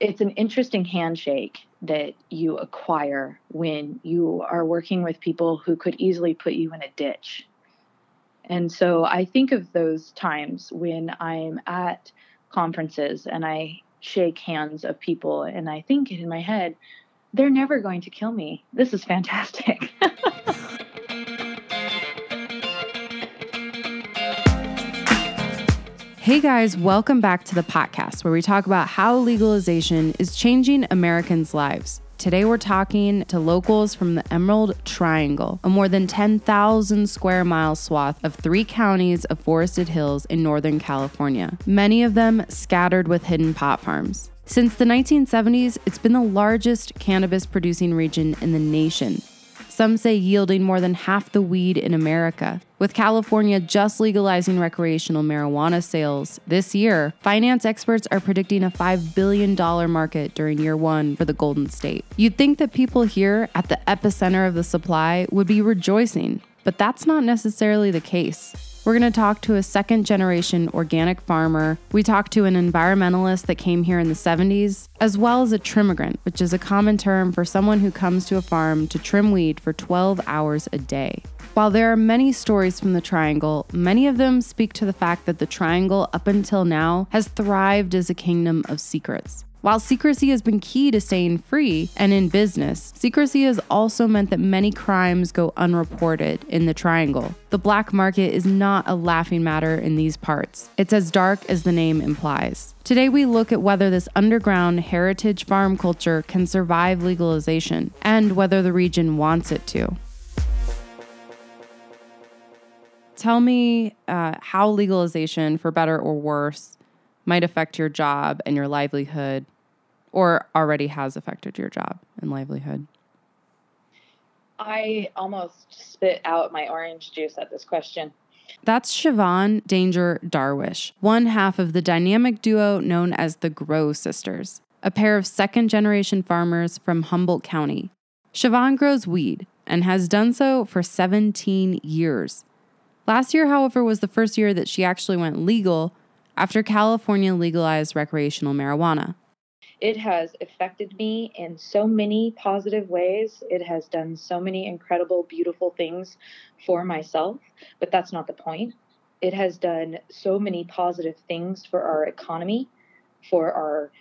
it's an interesting handshake that you acquire when you are working with people who could easily put you in a ditch. And so I think of those times when I'm at conferences and I shake hands of people and I think in my head, they're never going to kill me. This is fantastic. Hey guys, welcome back to the podcast where we talk about how legalization is changing Americans' lives. Today we're talking to locals from the Emerald Triangle, a more than 10,000 square mile swath of three counties of forested hills in Northern California, many of them scattered with hidden pot farms. Since the 1970s, it's been the largest cannabis producing region in the nation, some say yielding more than half the weed in America. With California just legalizing recreational marijuana sales this year, finance experts are predicting a $5 billion market during year one for the Golden State. You'd think that people here at the epicenter of the supply would be rejoicing, but that's not necessarily the case. We're going to talk to a second generation organic farmer. We talked to an environmentalist that came here in the 70s, as well as a trimmigrant, which is a common term for someone who comes to a farm to trim weed for 12 hours a day. While there are many stories from the Triangle, many of them speak to the fact that the Triangle, up until now, has thrived as a kingdom of secrets. While secrecy has been key to staying free and in business, secrecy has also meant that many crimes go unreported in the triangle. The black market is not a laughing matter in these parts. It's as dark as the name implies. Today, we look at whether this underground heritage farm culture can survive legalization and whether the region wants it to. Tell me uh, how legalization, for better or worse, might affect your job and your livelihood or already has affected your job and livelihood? I almost spit out my orange juice at this question. That's Siobhan Danger Darwish, one half of the dynamic duo known as the Grow Sisters, a pair of second generation farmers from Humboldt County. Siobhan grows weed and has done so for 17 years. Last year, however, was the first year that she actually went legal after California legalized recreational marijuana. It has affected me in so many positive ways. It has done so many incredible, beautiful things for myself, but that's not the point. It has done so many positive things for our economy, for our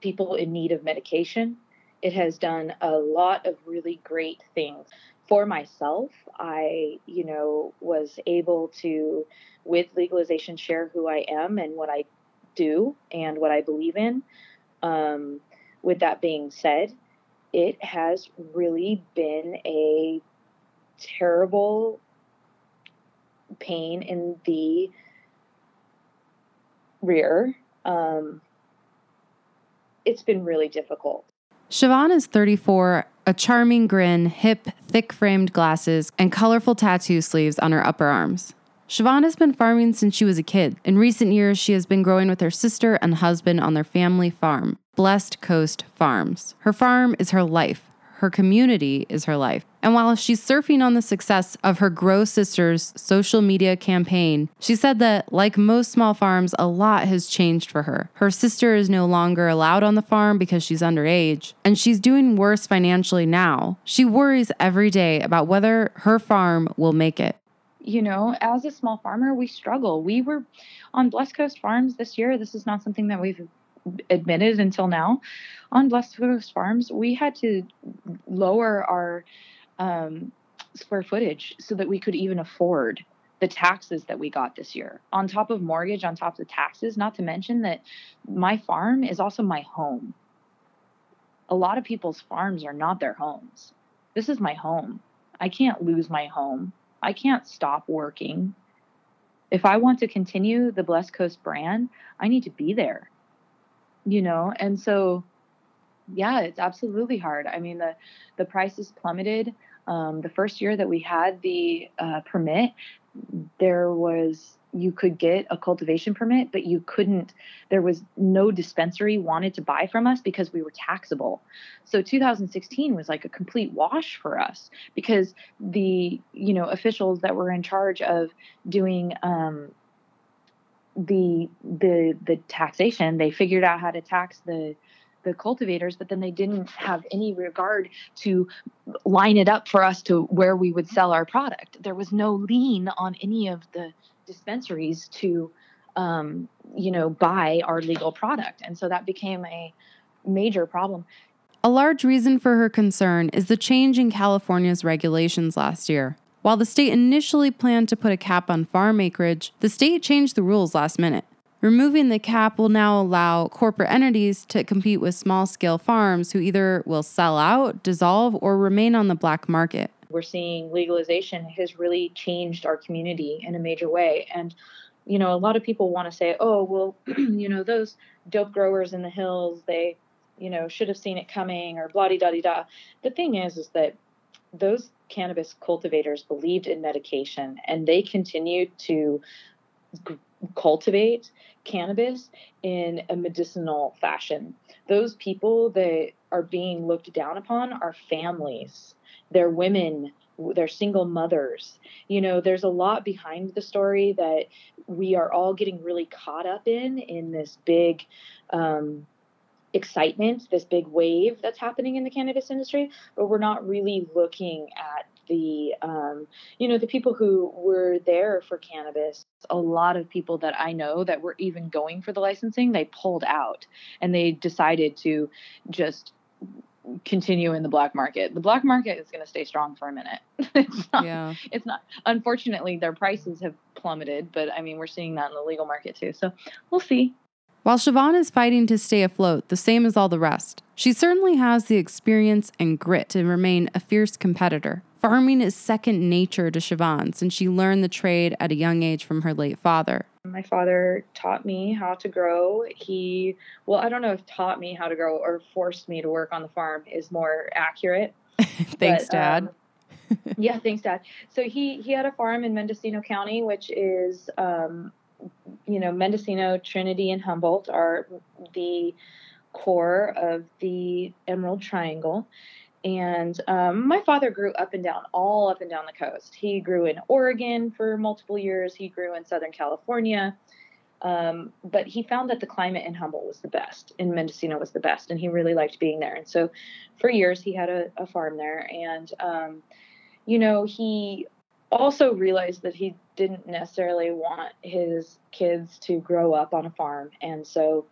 people in need of medication. It has done a lot of really great things. For myself, I, you know, was able to with legalization share who I am and what I do and what I believe in. Um, with that being said, it has really been a terrible pain in the rear. Um, it's been really difficult. Siobhan is 34, a charming grin, hip, thick framed glasses, and colorful tattoo sleeves on her upper arms. Siobhan has been farming since she was a kid. In recent years, she has been growing with her sister and husband on their family farm, Blessed Coast Farms. Her farm is her life. Her community is her life. And while she's surfing on the success of her Grow Sisters social media campaign, she said that, like most small farms, a lot has changed for her. Her sister is no longer allowed on the farm because she's underage, and she's doing worse financially now. She worries every day about whether her farm will make it you know, as a small farmer, we struggle. We were on Blessed Coast Farms this year. This is not something that we've admitted until now. On Blessed Coast Farms, we had to lower our um, square footage so that we could even afford the taxes that we got this year. On top of mortgage, on top of the taxes, not to mention that my farm is also my home. A lot of people's farms are not their homes. This is my home. I can't lose my home I can't stop working. If I want to continue the Blessed Coast brand, I need to be there. You know, and so yeah, it's absolutely hard. I mean, the the prices plummeted. Um, the first year that we had the uh, permit, there was you could get a cultivation permit, but you couldn't, there was no dispensary wanted to buy from us because we were taxable. So 2016 was like a complete wash for us because the, you know, officials that were in charge of doing, um, the the the taxation they figured out how to tax the the cultivators, but then they didn't have any regard to line it up for us to where we would sell our product. There was no lien on any of the dispensaries to, um, you know, buy our legal product. And so that became a major problem. A large reason for her concern is the change in California's regulations last year. While the state initially planned to put a cap on farm acreage, the state changed the rules last minute. Removing the cap will now allow corporate entities to compete with small scale farms who either will sell out, dissolve, or remain on the black market. We're seeing legalization has really changed our community in a major way. And, you know, a lot of people want to say, oh, well, you know, those dope growers in the hills, they, you know, should have seen it coming or blah da da. The thing is, is that those cannabis cultivators believed in medication and they continued to cultivate cannabis in a medicinal fashion. Those people that are being looked down upon are families. They're women, they're single mothers. You know, there's a lot behind the story that we are all getting really caught up in in this big um, excitement, this big wave that's happening in the cannabis industry, but we're not really looking at the um, you know the people who were there for cannabis a lot of people that i know that were even going for the licensing they pulled out and they decided to just continue in the black market. The black market is going to stay strong for a minute. It's not, yeah. it's not unfortunately their prices have plummeted but i mean we're seeing that in the legal market too so we'll see. While Siobhan is fighting to stay afloat, the same as all the rest, she certainly has the experience and grit to remain a fierce competitor. Farming is second nature to Siobhan since she learned the trade at a young age from her late father. My father taught me how to grow. He, well, I don't know if taught me how to grow or forced me to work on the farm is more accurate. thanks, but, Dad. Um, yeah, thanks, Dad. So he he had a farm in Mendocino County, which is um, you know, Mendocino, Trinity, and Humboldt are the core of the Emerald Triangle. And um, my father grew up and down, all up and down the coast. He grew in Oregon for multiple years. He grew in Southern California. Um, but he found that the climate in Humboldt was the best, and Mendocino was the best, and he really liked being there. And so, for years, he had a, a farm there. And, um, you know, he also realized that he didn't necessarily want his kids to grow up on a farm. And so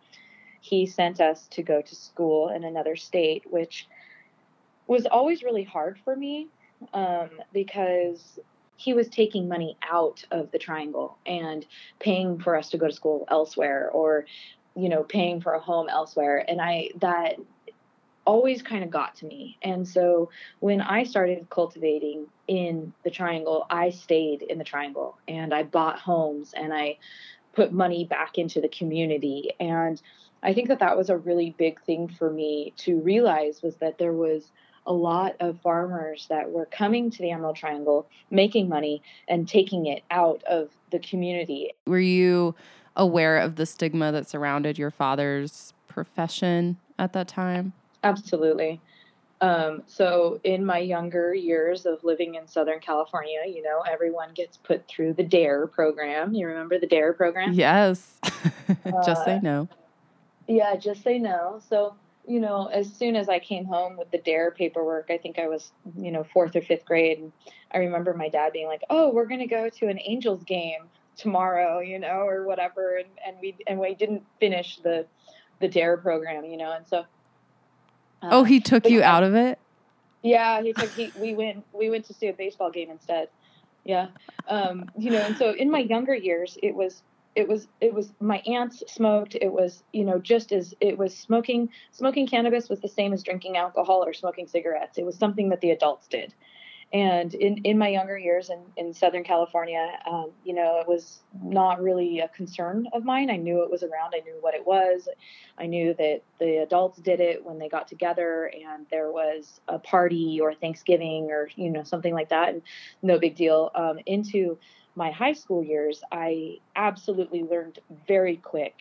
he sent us to go to school in another state, which was always really hard for me um, because he was taking money out of the triangle and paying for us to go to school elsewhere or you know paying for a home elsewhere and i that always kind of got to me. And so when I started cultivating in the triangle, I stayed in the triangle and I bought homes and I put money back into the community. And I think that that was a really big thing for me to realize was that there was a lot of farmers that were coming to the Emerald Triangle, making money and taking it out of the community. Were you aware of the stigma that surrounded your father's profession at that time? Absolutely. Um, so in my younger years of living in Southern California, you know, everyone gets put through the DARE program. You remember the DARE program? Yes. just uh, say no. Yeah, just say no. So, you know, as soon as I came home with the DARE paperwork, I think I was, you know, fourth or fifth grade. And I remember my dad being like, oh, we're going to go to an Angels game tomorrow, you know, or whatever. And, and we, and we didn't finish the, the DARE program, you know, and so uh, oh, he took you out of it. Yeah, he took. He, we went. We went to see a baseball game instead. Yeah, um, you know. And so in my younger years, it was it was it was my aunts smoked it was you know just as it was smoking smoking cannabis was the same as drinking alcohol or smoking cigarettes it was something that the adults did and in, in my younger years in, in Southern California, um, you know, it was not really a concern of mine. I knew it was around. I knew what it was. I knew that the adults did it when they got together and there was a party or Thanksgiving or, you know, something like that. And no big deal. Um, into my high school years, I absolutely learned very quick.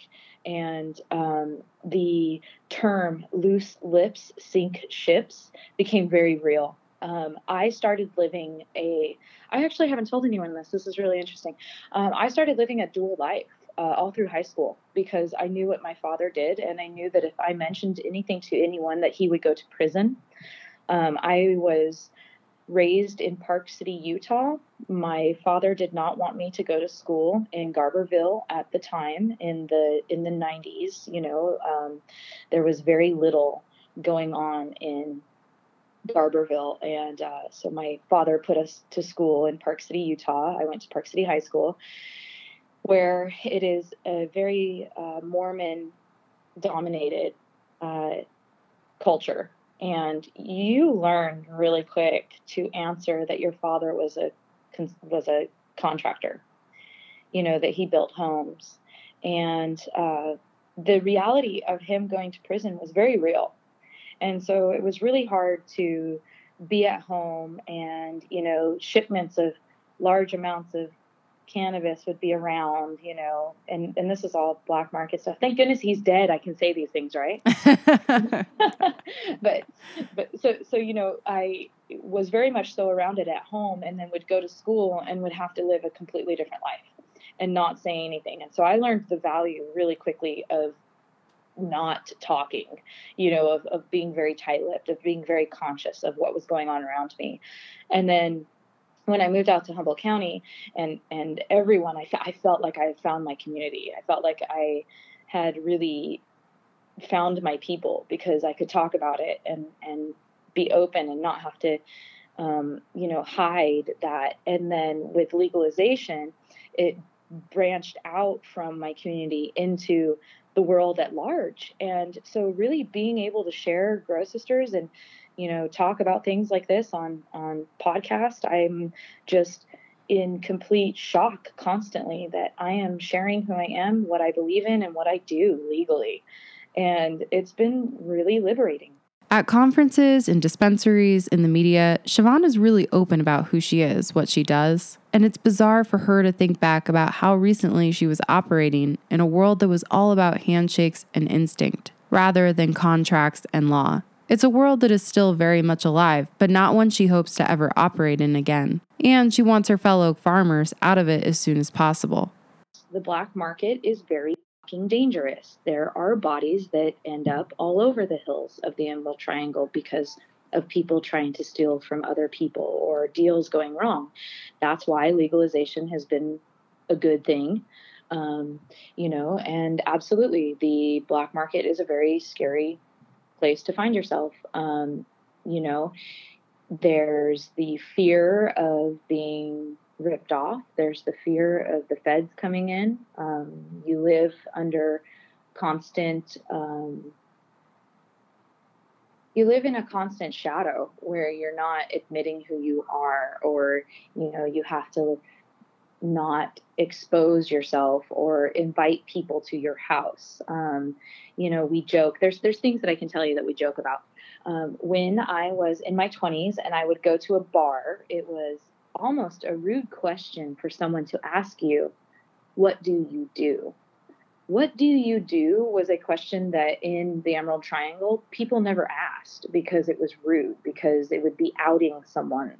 And um, the term loose lips sink ships became very real um, I started living a, I actually haven't told anyone this. This is really interesting. Um, I started living a dual life. uh, all through high school because I knew what my father did, and I knew that if I mentioned anything to anyone, that he would go to prison. Um, I was raised in Park City, Utah. My father did not want me to go to school in Garberville at the time in the in the 90s. You know, um, there was very little going on in Garberville, and uh, so my father put us to school in Park City, Utah. I went to Park City High School, where it is a very uh, Mormon dominated uh, culture and you learn really quick to answer that your father was a was a contractor you know that he built homes. And uh, the reality of him going to prison was very real. And so it was really hard to be at home and you know shipments of large amounts of cannabis would be around, you know, and, and this is all black market stuff. Thank goodness he's dead. I can say these things, right? but, but so, so, you know, I was very much so around it at home and then would go to school and would have to live a completely different life and not say anything. And so I learned the value really quickly of not talking, you know, of, of being very tight lipped, of being very conscious of what was going on around me. And then when I moved out to Humboldt County and and everyone I, I felt like I found my community. I felt like I had really found my people because I could talk about it and and be open and not have to um, you know hide that. And then with legalization, it branched out from my community into the world at large. And so really being able to share Grow Sisters and you know talk about things like this on on podcast. I'm just in complete shock constantly that i am sharing who i am what i believe in and what i do legally. And it's been really liberating. At conferences and dispensaries in the media, Siobhan is really open about who she is, what she does, and it's bizarre for her to think back about how recently she was operating in a world that was all about handshakes and instinct rather than contracts and law. It's a world that is still very much alive, but not one she hopes to ever operate in again. And she wants her fellow farmers out of it as soon as possible. The black market is very dangerous. There are bodies that end up all over the hills of the Emerald Triangle because of people trying to steal from other people or deals going wrong. That's why legalization has been a good thing. Um, you know, and absolutely, the black market is a very scary place to find yourself. Um, you know, there's the fear of being ripped off. There's the fear of the feds coming in. Um, you live under constant. Um, you live in a constant shadow where you're not admitting who you are, or you know, you have to not expose yourself or invite people to your house. Um, you know, we joke. There's there's things that I can tell you that we joke about. Um, when I was in my 20s and I would go to a bar, it was almost a rude question for someone to ask you, "What do you do?" What do you do was a question that in the Emerald Triangle people never asked because it was rude, because it would be outing someone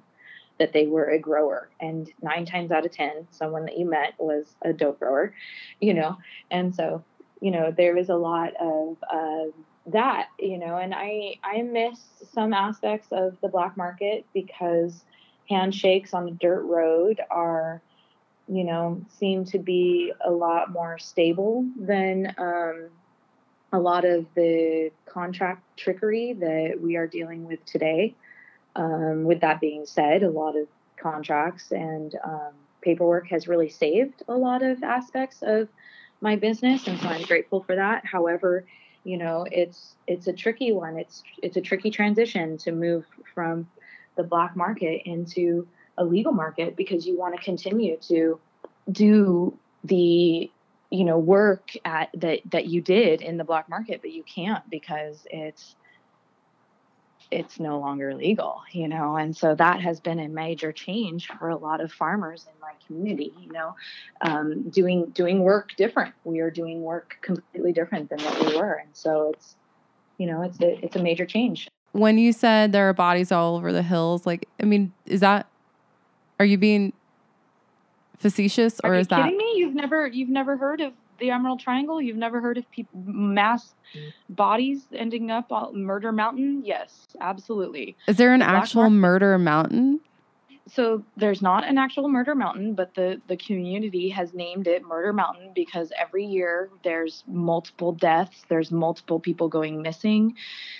that they were a grower. And nine times out of 10, someone that you met was a dope grower, you know? And so, you know, there is a lot of uh, that, you know, and I, I miss some aspects of the black market because handshakes on a dirt road are, you know, seem to be a lot more stable than, um, a lot of the contract trickery that we are dealing with today. Um, with that being said, a lot of contracts and um, paperwork has really saved a lot of aspects of my business, and so I'm grateful for that. However, you know, it's it's a tricky one. It's it's a tricky transition to move from the black market into a legal market because you want to continue to do the you know work at that that you did in the black market but you can't because it's it's no longer legal, you know, and so that has been a major change for a lot of farmers in my community, you know, um, doing doing work different. We are doing work completely different than what we were, and so it's, you know, it's a it's a major change. When you said there are bodies all over the hills, like, I mean, is that, are you being facetious or are is that? Kidding me? You've never you've never heard of the Emerald Triangle? You've never heard of people, mass mm. bodies ending up on Murder Mountain? Yes, absolutely. Is there an actual murder mountain? So there's not an actual murder mountain, but the the community has named it Murder Mountain because every year there's multiple deaths, there's multiple people going missing.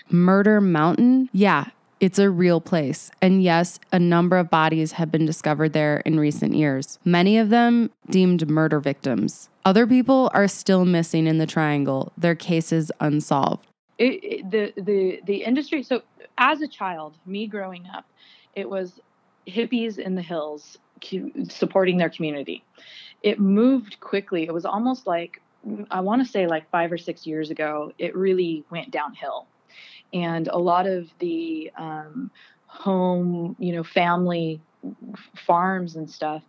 Murder Mountain? Yeah, it's a real place. And yes, a number of bodies have been discovered there in recent years, many of them deemed murder victims. Other people are still missing in the triangle, their cases unsolved. It, it, the the the industry so as a child, me growing up, it was hippies in the hills supporting their community. It moved quickly. It was almost like I want to say like 5 or 6 years ago, it really went downhill and a lot of the um, home, you know, family farms and stuff,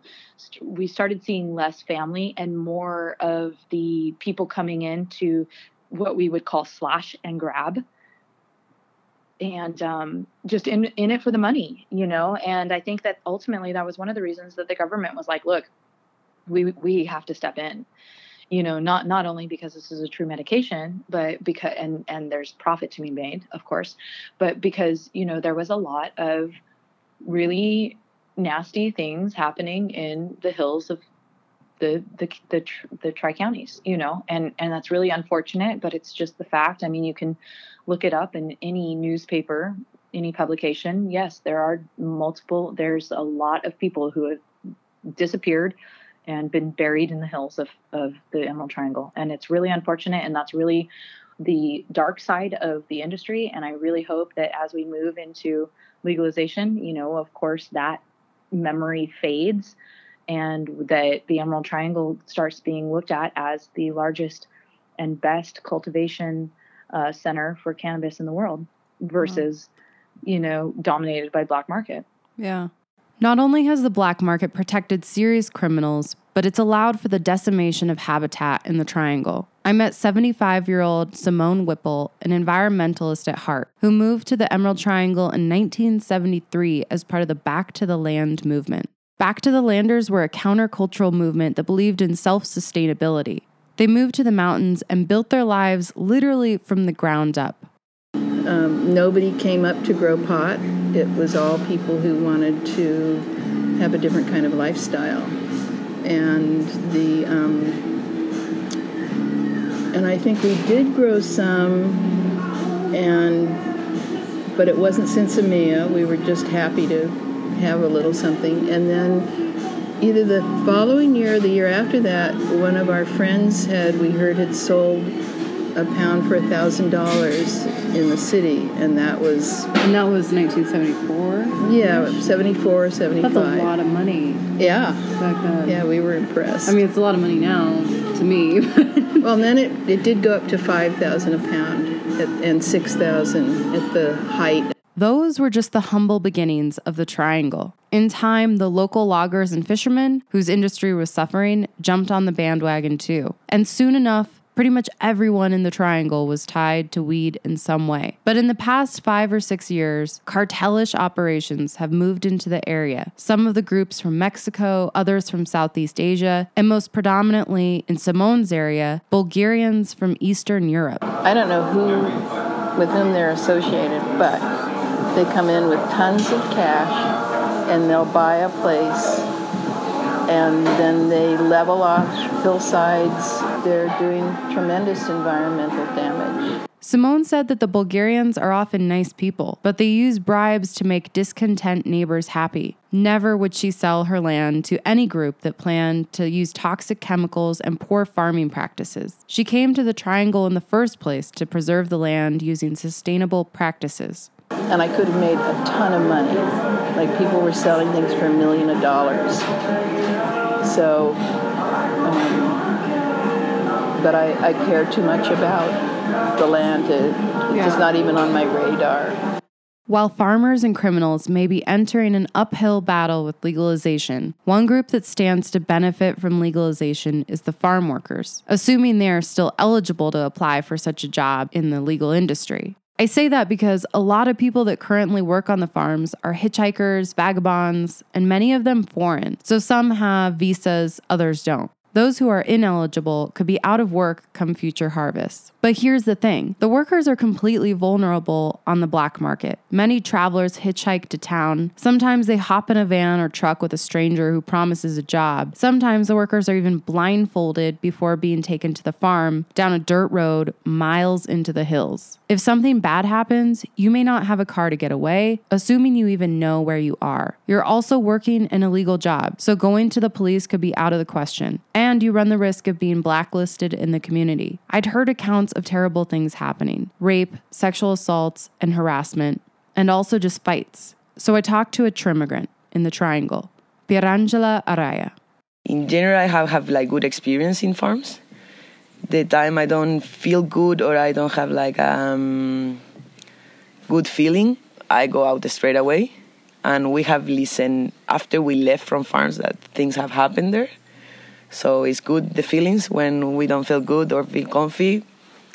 we started seeing less family and more of the people coming into what we would call slash and grab and um, just in in it for the money, you know. And I think that ultimately that was one of the reasons that the government was like, look, we we have to step in you know not not only because this is a true medication but because and and there's profit to be made of course but because you know there was a lot of really nasty things happening in the hills of the the the, the tri counties you know and and that's really unfortunate but it's just the fact i mean you can look it up in any newspaper any publication yes there are multiple there's a lot of people who have disappeared and been buried in the hills of, of the Emerald Triangle. And it's really unfortunate. And that's really the dark side of the industry. And I really hope that as we move into legalization, you know, of course, that memory fades and that the Emerald Triangle starts being looked at as the largest and best cultivation uh, center for cannabis in the world versus, you know, dominated by black market. Yeah. Not only has the black market protected serious criminals, but it's allowed for the decimation of habitat in the triangle. I met 75 year old Simone Whipple, an environmentalist at heart, who moved to the Emerald Triangle in 1973 as part of the Back to the Land movement. Back to the Landers were a countercultural movement that believed in self sustainability. They moved to the mountains and built their lives literally from the ground up. Um, nobody came up to grow pot. It was all people who wanted to have a different kind of lifestyle, and the um, and I think we did grow some, and but it wasn't sinsemilla. We were just happy to have a little something, and then either the following year or the year after that, one of our friends had we heard had sold a pound for a thousand dollars in the city, and that was and that was 1974. Yeah, 74, 75. That's a lot of money. Yeah, back then. Yeah, we were impressed. I mean, it's a lot of money now to me. well, and then it it did go up to five thousand a pound, at, and six thousand at the height. Those were just the humble beginnings of the triangle. In time, the local loggers and fishermen, whose industry was suffering, jumped on the bandwagon too. And soon enough, Pretty much everyone in the triangle was tied to weed in some way. But in the past five or six years, cartelish operations have moved into the area. Some of the groups from Mexico, others from Southeast Asia, and most predominantly in Simone's area, Bulgarians from Eastern Europe. I don't know who with whom they're associated, but they come in with tons of cash and they'll buy a place and then they level off hillsides. They're doing tremendous environmental damage. Simone said that the Bulgarians are often nice people, but they use bribes to make discontent neighbors happy. Never would she sell her land to any group that planned to use toxic chemicals and poor farming practices. She came to the Triangle in the first place to preserve the land using sustainable practices. And I could have made a ton of money. Like people were selling things for a million of dollars. So, um, but I, I care too much about the land. It, yeah. It's not even on my radar. While farmers and criminals may be entering an uphill battle with legalization, one group that stands to benefit from legalization is the farm workers, assuming they are still eligible to apply for such a job in the legal industry. I say that because a lot of people that currently work on the farms are hitchhikers, vagabonds, and many of them foreign. So some have visas, others don't. Those who are ineligible could be out of work come future harvests. But here's the thing the workers are completely vulnerable on the black market. Many travelers hitchhike to town. Sometimes they hop in a van or truck with a stranger who promises a job. Sometimes the workers are even blindfolded before being taken to the farm down a dirt road miles into the hills. If something bad happens, you may not have a car to get away, assuming you even know where you are. You're also working an illegal job, so going to the police could be out of the question. And you run the risk of being blacklisted in the community. I'd heard accounts of terrible things happening rape, sexual assaults, and harassment, and also just fights. So I talked to a trimmigrant in the Triangle, Pierangela Araya. In general, I have, have like good experience in farms. The time I don't feel good or I don't have like um good feeling, I go out straight away. And we have listened after we left from farms that things have happened there. So it's good the feelings when we don't feel good or feel comfy.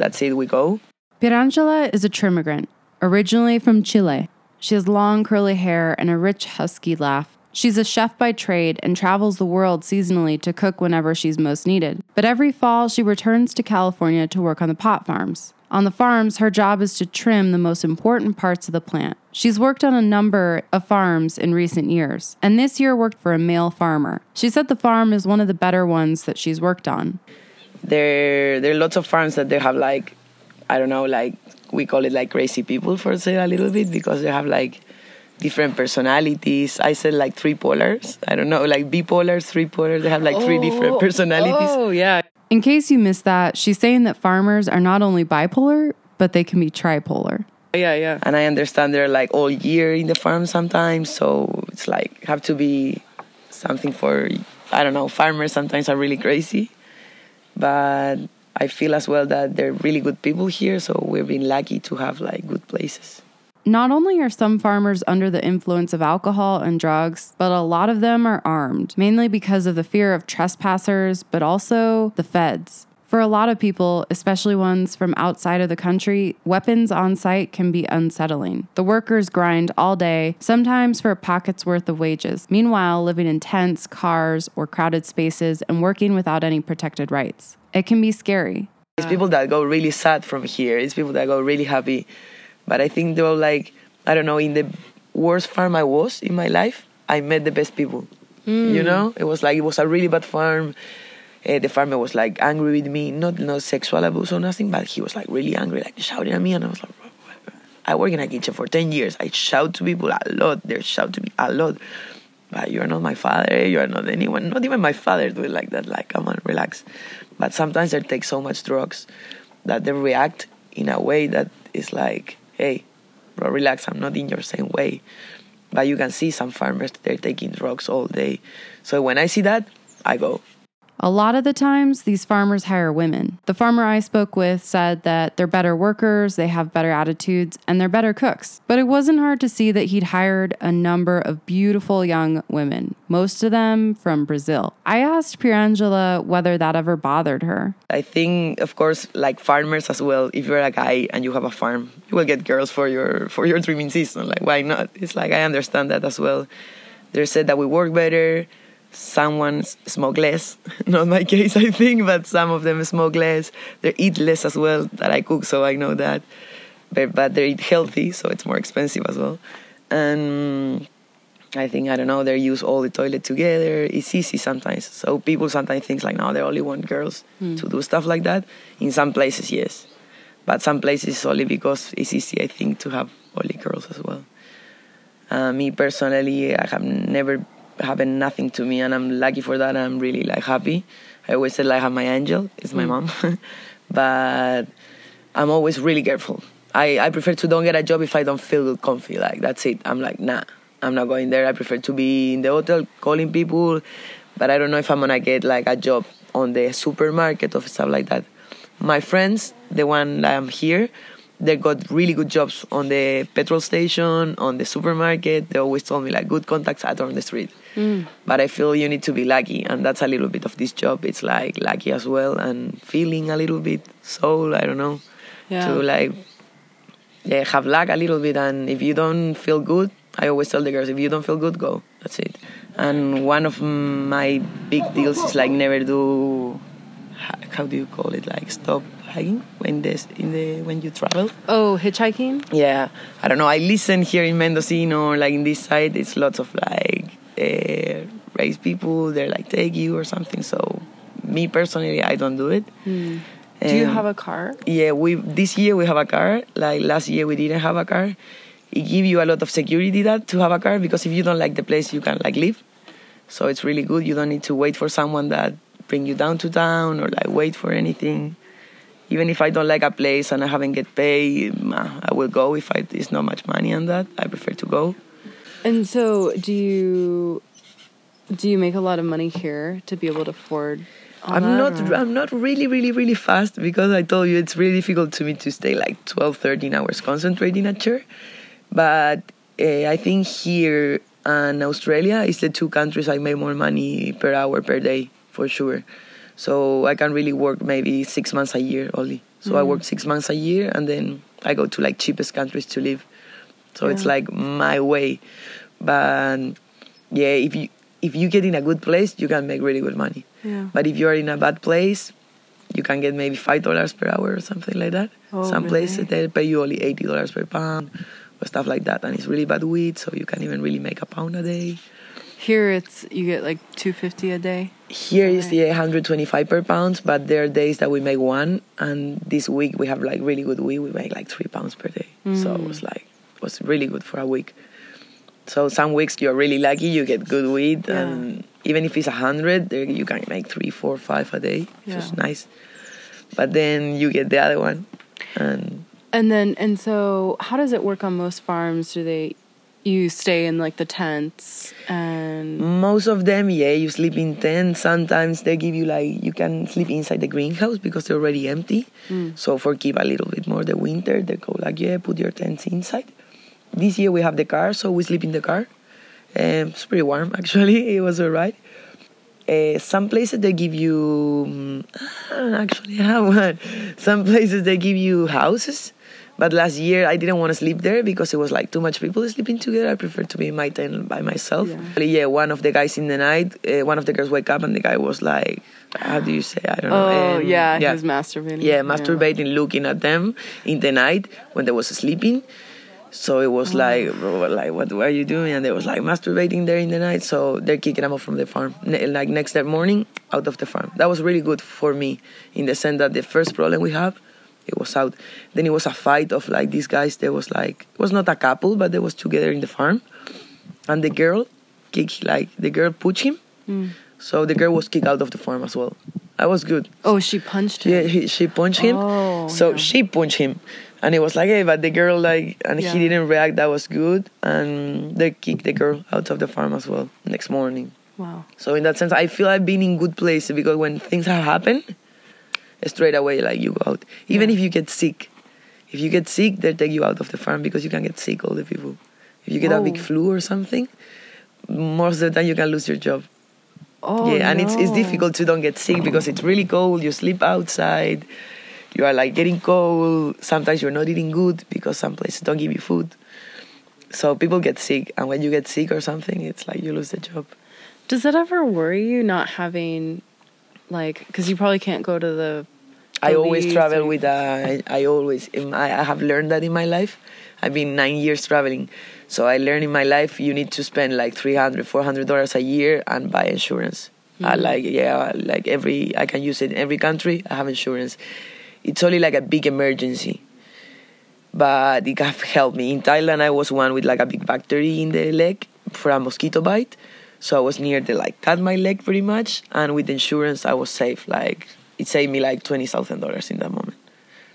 That's it, we go. Pierangela is a trimmigrant, originally from Chile. She has long curly hair and a rich husky laugh. She's a chef by trade and travels the world seasonally to cook whenever she's most needed. But every fall, she returns to California to work on the pot farms. On the farms, her job is to trim the most important parts of the plant. She's worked on a number of farms in recent years, and this year worked for a male farmer. She said the farm is one of the better ones that she's worked on. There, there are lots of farms that they have like, I don't know, like we call it like crazy people for say a little bit because they have like different personalities. I said like three polars. I don't know, like bipolars, three polars. They have like three different oh, personalities. Oh, yeah. In case you missed that, she's saying that farmers are not only bipolar, but they can be tripolar. Yeah, yeah. And I understand they're like all year in the farm sometimes, so it's like have to be something for I don't know. Farmers sometimes are really crazy, but I feel as well that they're really good people here. So we've been lucky to have like good places. Not only are some farmers under the influence of alcohol and drugs, but a lot of them are armed, mainly because of the fear of trespassers, but also the feds. For a lot of people, especially ones from outside of the country, weapons on site can be unsettling. The workers grind all day, sometimes for a pocket's worth of wages, meanwhile, living in tents, cars, or crowded spaces and working without any protected rights. It can be scary. It's people that go really sad from here. It's people that go really happy. But I think they're like, I don't know, in the worst farm I was in my life, I met the best people. You hmm. know, it was like it was a really bad farm. Uh, the farmer was like angry with me, not no sexual abuse or nothing, but he was like really angry, like shouting at me, and I was like, I work in a kitchen for ten years. I shout to people a lot. They shout to me a lot. But you're not my father. You are not anyone. Not even my father do it like that. Like, come on, relax. But sometimes they take so much drugs that they react in a way that is like, hey, bro, relax. I'm not in your same way. But you can see some farmers they're taking drugs all day. So when I see that, I go. A lot of the times, these farmers hire women. The farmer I spoke with said that they're better workers, they have better attitudes, and they're better cooks. But it wasn't hard to see that he'd hired a number of beautiful young women, most of them from Brazil. I asked Pierangela whether that ever bothered her. I think, of course, like farmers as well. If you're a guy and you have a farm, you will get girls for your for your dreaming season. Like, why not? It's like I understand that as well. They said that we work better. Someone smoke less. Not my case, I think, but some of them smoke less. They eat less as well. That I cook, so I know that. But, but they eat healthy, so it's more expensive as well. And I think I don't know. They use all the toilet together. It's easy sometimes. So people sometimes think like, no, they only want girls to do stuff like that. In some places, yes, but some places only because it's easy. I think to have only girls as well. Uh, me personally, I have never happened nothing to me, and I'm lucky for that. I'm really like happy. I always said like, I have my angel. It's my mm. mom, but I'm always really careful. I, I prefer to don't get a job if I don't feel comfy. Like that's it. I'm like nah, I'm not going there. I prefer to be in the hotel calling people, but I don't know if I'm gonna get like a job on the supermarket or stuff like that. My friends, the one that I'm here, they got really good jobs on the petrol station, on the supermarket. They always told me like good contacts out on the street. Mm. But I feel you need to be lucky, and that's a little bit of this job. It's like lucky as well, and feeling a little bit soul. I don't know Yeah. to like yeah, have luck a little bit. And if you don't feel good, I always tell the girls, if you don't feel good, go. That's it. And one of my big deals is like never do. How do you call it? Like stop hiking when this in the when you travel. Oh, hitchhiking? Yeah, I don't know. I listen here in Mendocino like in this side. It's lots of like uh, race people. They're like take you or something. So me personally, I don't do it. Hmm. Do you Um, have a car? yeah, we this year we have a car. Like last year we didn't have a car. It gives you a lot of security that to have a car because if you don't like the place, you can like leave. So it's really good. You don't need to wait for someone that bring you down to town or like wait for anything. Even if I don't like a place and I haven't get paid, I will go. If I, it's not much money on that, I prefer to go. And so, do you do you make a lot of money here to be able to afford? all I'm that, not or- I'm not really really really fast because I told you it's really difficult to me to stay like 12 13 hours concentrating at chair but uh, I think here and Australia is the two countries I make more money per hour per day for sure so I can really work maybe six months a year only so I mm. work six months a year and then I go to like cheapest countries to live so it's like my way but yeah if you if you get in a good place you can make really good money Yeah. but if you're in a bad place, you can get maybe five dollars per hour or something like that. Oh, Some really? places they pay you only eighty dollars per pound or stuff like that, and it's really bad weed, so you can even really make a pound a day. Here, it's you get like two fifty a day. Here is the 125 per pound, but there are days that we make one, and this week we have like really good weed. We make like three pounds per day, so it was mm. like it was really good for a week. So some weeks you're really lucky, you get good weed, Yeah. and even if it's a hundred, there you can make three, four, five a day, which is nice. But then you get the other one, and And then, and so, how does it work on most farms? Do they, you stay in like the tents and most of them, yeah, you sleep in tents. Sometimes they give you like you can sleep inside the greenhouse because they're already empty. So for keep a little bit more the winter, they go like, yeah, put your tents inside. This year we have the car, so we sleep in the car. Um, it's pretty warm actually. It was alright. Uh, some places they give you mm, ah, actually I have one. Some places they give you houses, but last year I didn't want to sleep there because it was like too much people sleeping together. I prefer to be in my tent by myself. Yeah. Yeah, one of the guys in the night, uh, one of the girls wake up and the guy was like, how do you say? I don't know. oh um, yeah, he was masturbating. yeah, masturbating, looking at them in the night when they was sleeping. So it was like, bro, like, what are you doing? And they was like masturbating there in the night. So they're kicking them out from the farm. Ne- like next that morning, out of the farm. That was really good for me in the sense that the first problem we have, it was out. Then it was a fight of like these guys. There was like, it was not a couple, but they was together in the farm. And the girl kicked, like, the girl pushed him. Mm. So the girl was kicked out of the farm as well. That was good. Oh, she punched him. Yeah, he, she punched him. Oh, so yeah. she punched him, and it was like, hey, but the girl like, and Yeah. he didn't react. That was good, and they kicked the girl out of the farm as well next morning. Wow. So in that sense, I feel I've been in good places because when things have happened, straight away like you go out. Even Yeah. if you get sick, if you get sick, they'll take you out of the farm because you can get sick. All the people. If you get a big oh. flu or something, most of the time you can lose your job Oh yeah, and it's it's difficult to don't get sick because it's really cold. You sleep outside. You are like getting cold. Sometimes you're not eating good because some places don't give you food. So people get sick, and when you get sick or something, it's like you lose the job. Does that ever worry you not having, like, because you probably can't go to the. Uh, I always travel with a. I always. I have learned that in my life. I've been nine years traveling, so I learned in my life you need to spend like 300 400 dollars a year and buy insurance. I like yeah, like every I can use it in every country. I have insurance. It's only like a big emergency, but it have helped me. In Thailand, I was one with like a big bacteria in the leg for a mosquito bite, so I was near the like cut my leg pretty much, and with insurance I was safe. Like it saved me like twenty thousand dollars in that moment.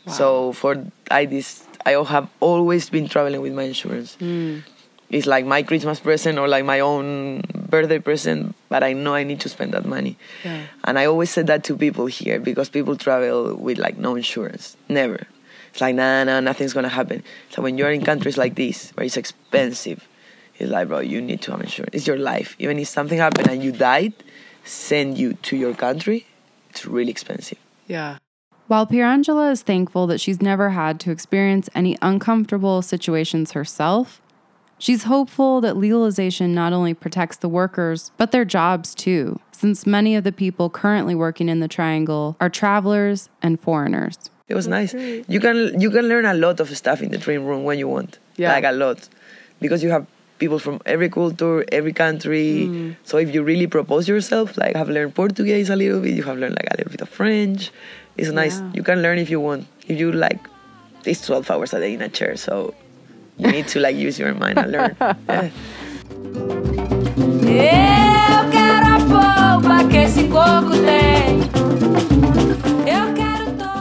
So for I this I have always been traveling with my insurance. Mm. It's like my Christmas present or like my own birthday present, but I know I need to spend that money. Yeah. And I always said that to people here because people travel with like no insurance. Never. It's like nah nah nothing's gonna happen. So when you're in countries like this where it's expensive, it's like bro, you need to have insurance. It's your life. Even if something happened and you died, send you to your country, it's really expensive. Yeah. While Pierangela is thankful that she's never had to experience any uncomfortable situations herself, She's hopeful that legalization not only protects the workers, but their jobs too, since many of the people currently working in the triangle are travelers and foreigners. It was nice. You can you can learn a lot of stuff in the dream room when you want. Yeah. Like a lot. Because you have people from every culture, every country. Mm. So if you really propose yourself, like have learned Portuguese a little bit, you have learned like a little bit of French. It's nice. Yeah. You can learn if you want. If you like it's 12 hours a day in a chair, so you need to like use your mind and learn. Yeah. Eu quero a polpa que esse coco tem.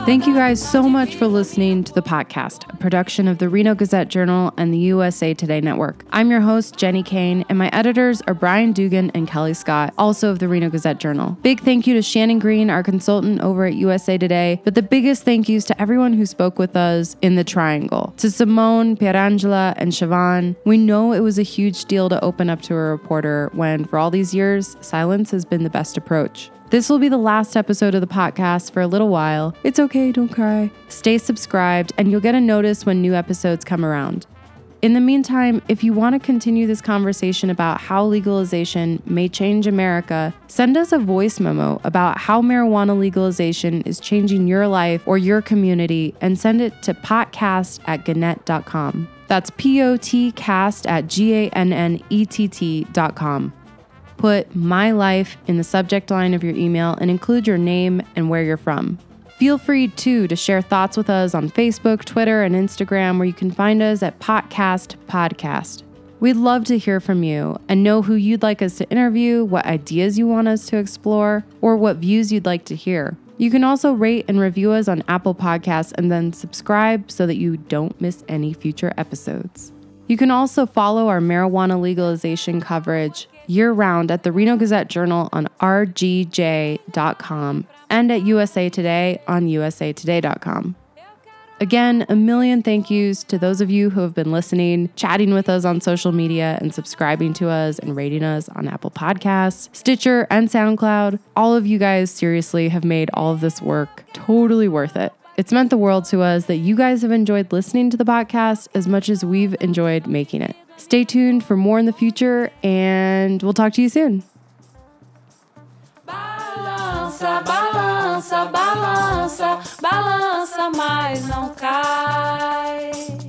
Thank you guys so much for listening to the podcast, a production of the Reno Gazette Journal and the USA Today Network. I'm your host, Jenny Kane, and my editors are Brian Dugan and Kelly Scott, also of the Reno Gazette Journal. Big thank you to Shannon Green, our consultant over at USA Today, but the biggest thank yous to everyone who spoke with us in the Triangle. To Simone, Pierangela, and Siobhan, we know it was a huge deal to open up to a reporter when, for all these years, silence has been the best approach. This will be the last episode of the podcast for a little while. It's okay, don't cry. Stay subscribed, and you'll get a notice when new episodes come around. In the meantime, if you want to continue this conversation about how legalization may change America, send us a voice memo about how marijuana legalization is changing your life or your community and send it to potcast at gannett.com. That's P O T cast at G A N N E T T.com. Put my life in the subject line of your email and include your name and where you're from. Feel free too to share thoughts with us on Facebook, Twitter, and Instagram, where you can find us at Potcast Podcast. We'd love to hear from you and know who you'd like us to interview, what ideas you want us to explore, or what views you'd like to hear. You can also rate and review us on Apple Podcasts and then subscribe so that you don't miss any future episodes. You can also follow our marijuana legalization coverage year round at the Reno Gazette Journal on rgj.com and at USA Today on usatoday.com. Again, a million thank yous to those of you who have been listening, chatting with us on social media, and subscribing to us and rating us on Apple Podcasts, Stitcher, and SoundCloud. All of you guys seriously have made all of this work totally worth it. It's meant the world to us that you guys have enjoyed listening to the podcast as much as we've enjoyed making it. Stay tuned for more in the future, and we'll talk to you soon. Balança, balança, balança, balança, mas não cai.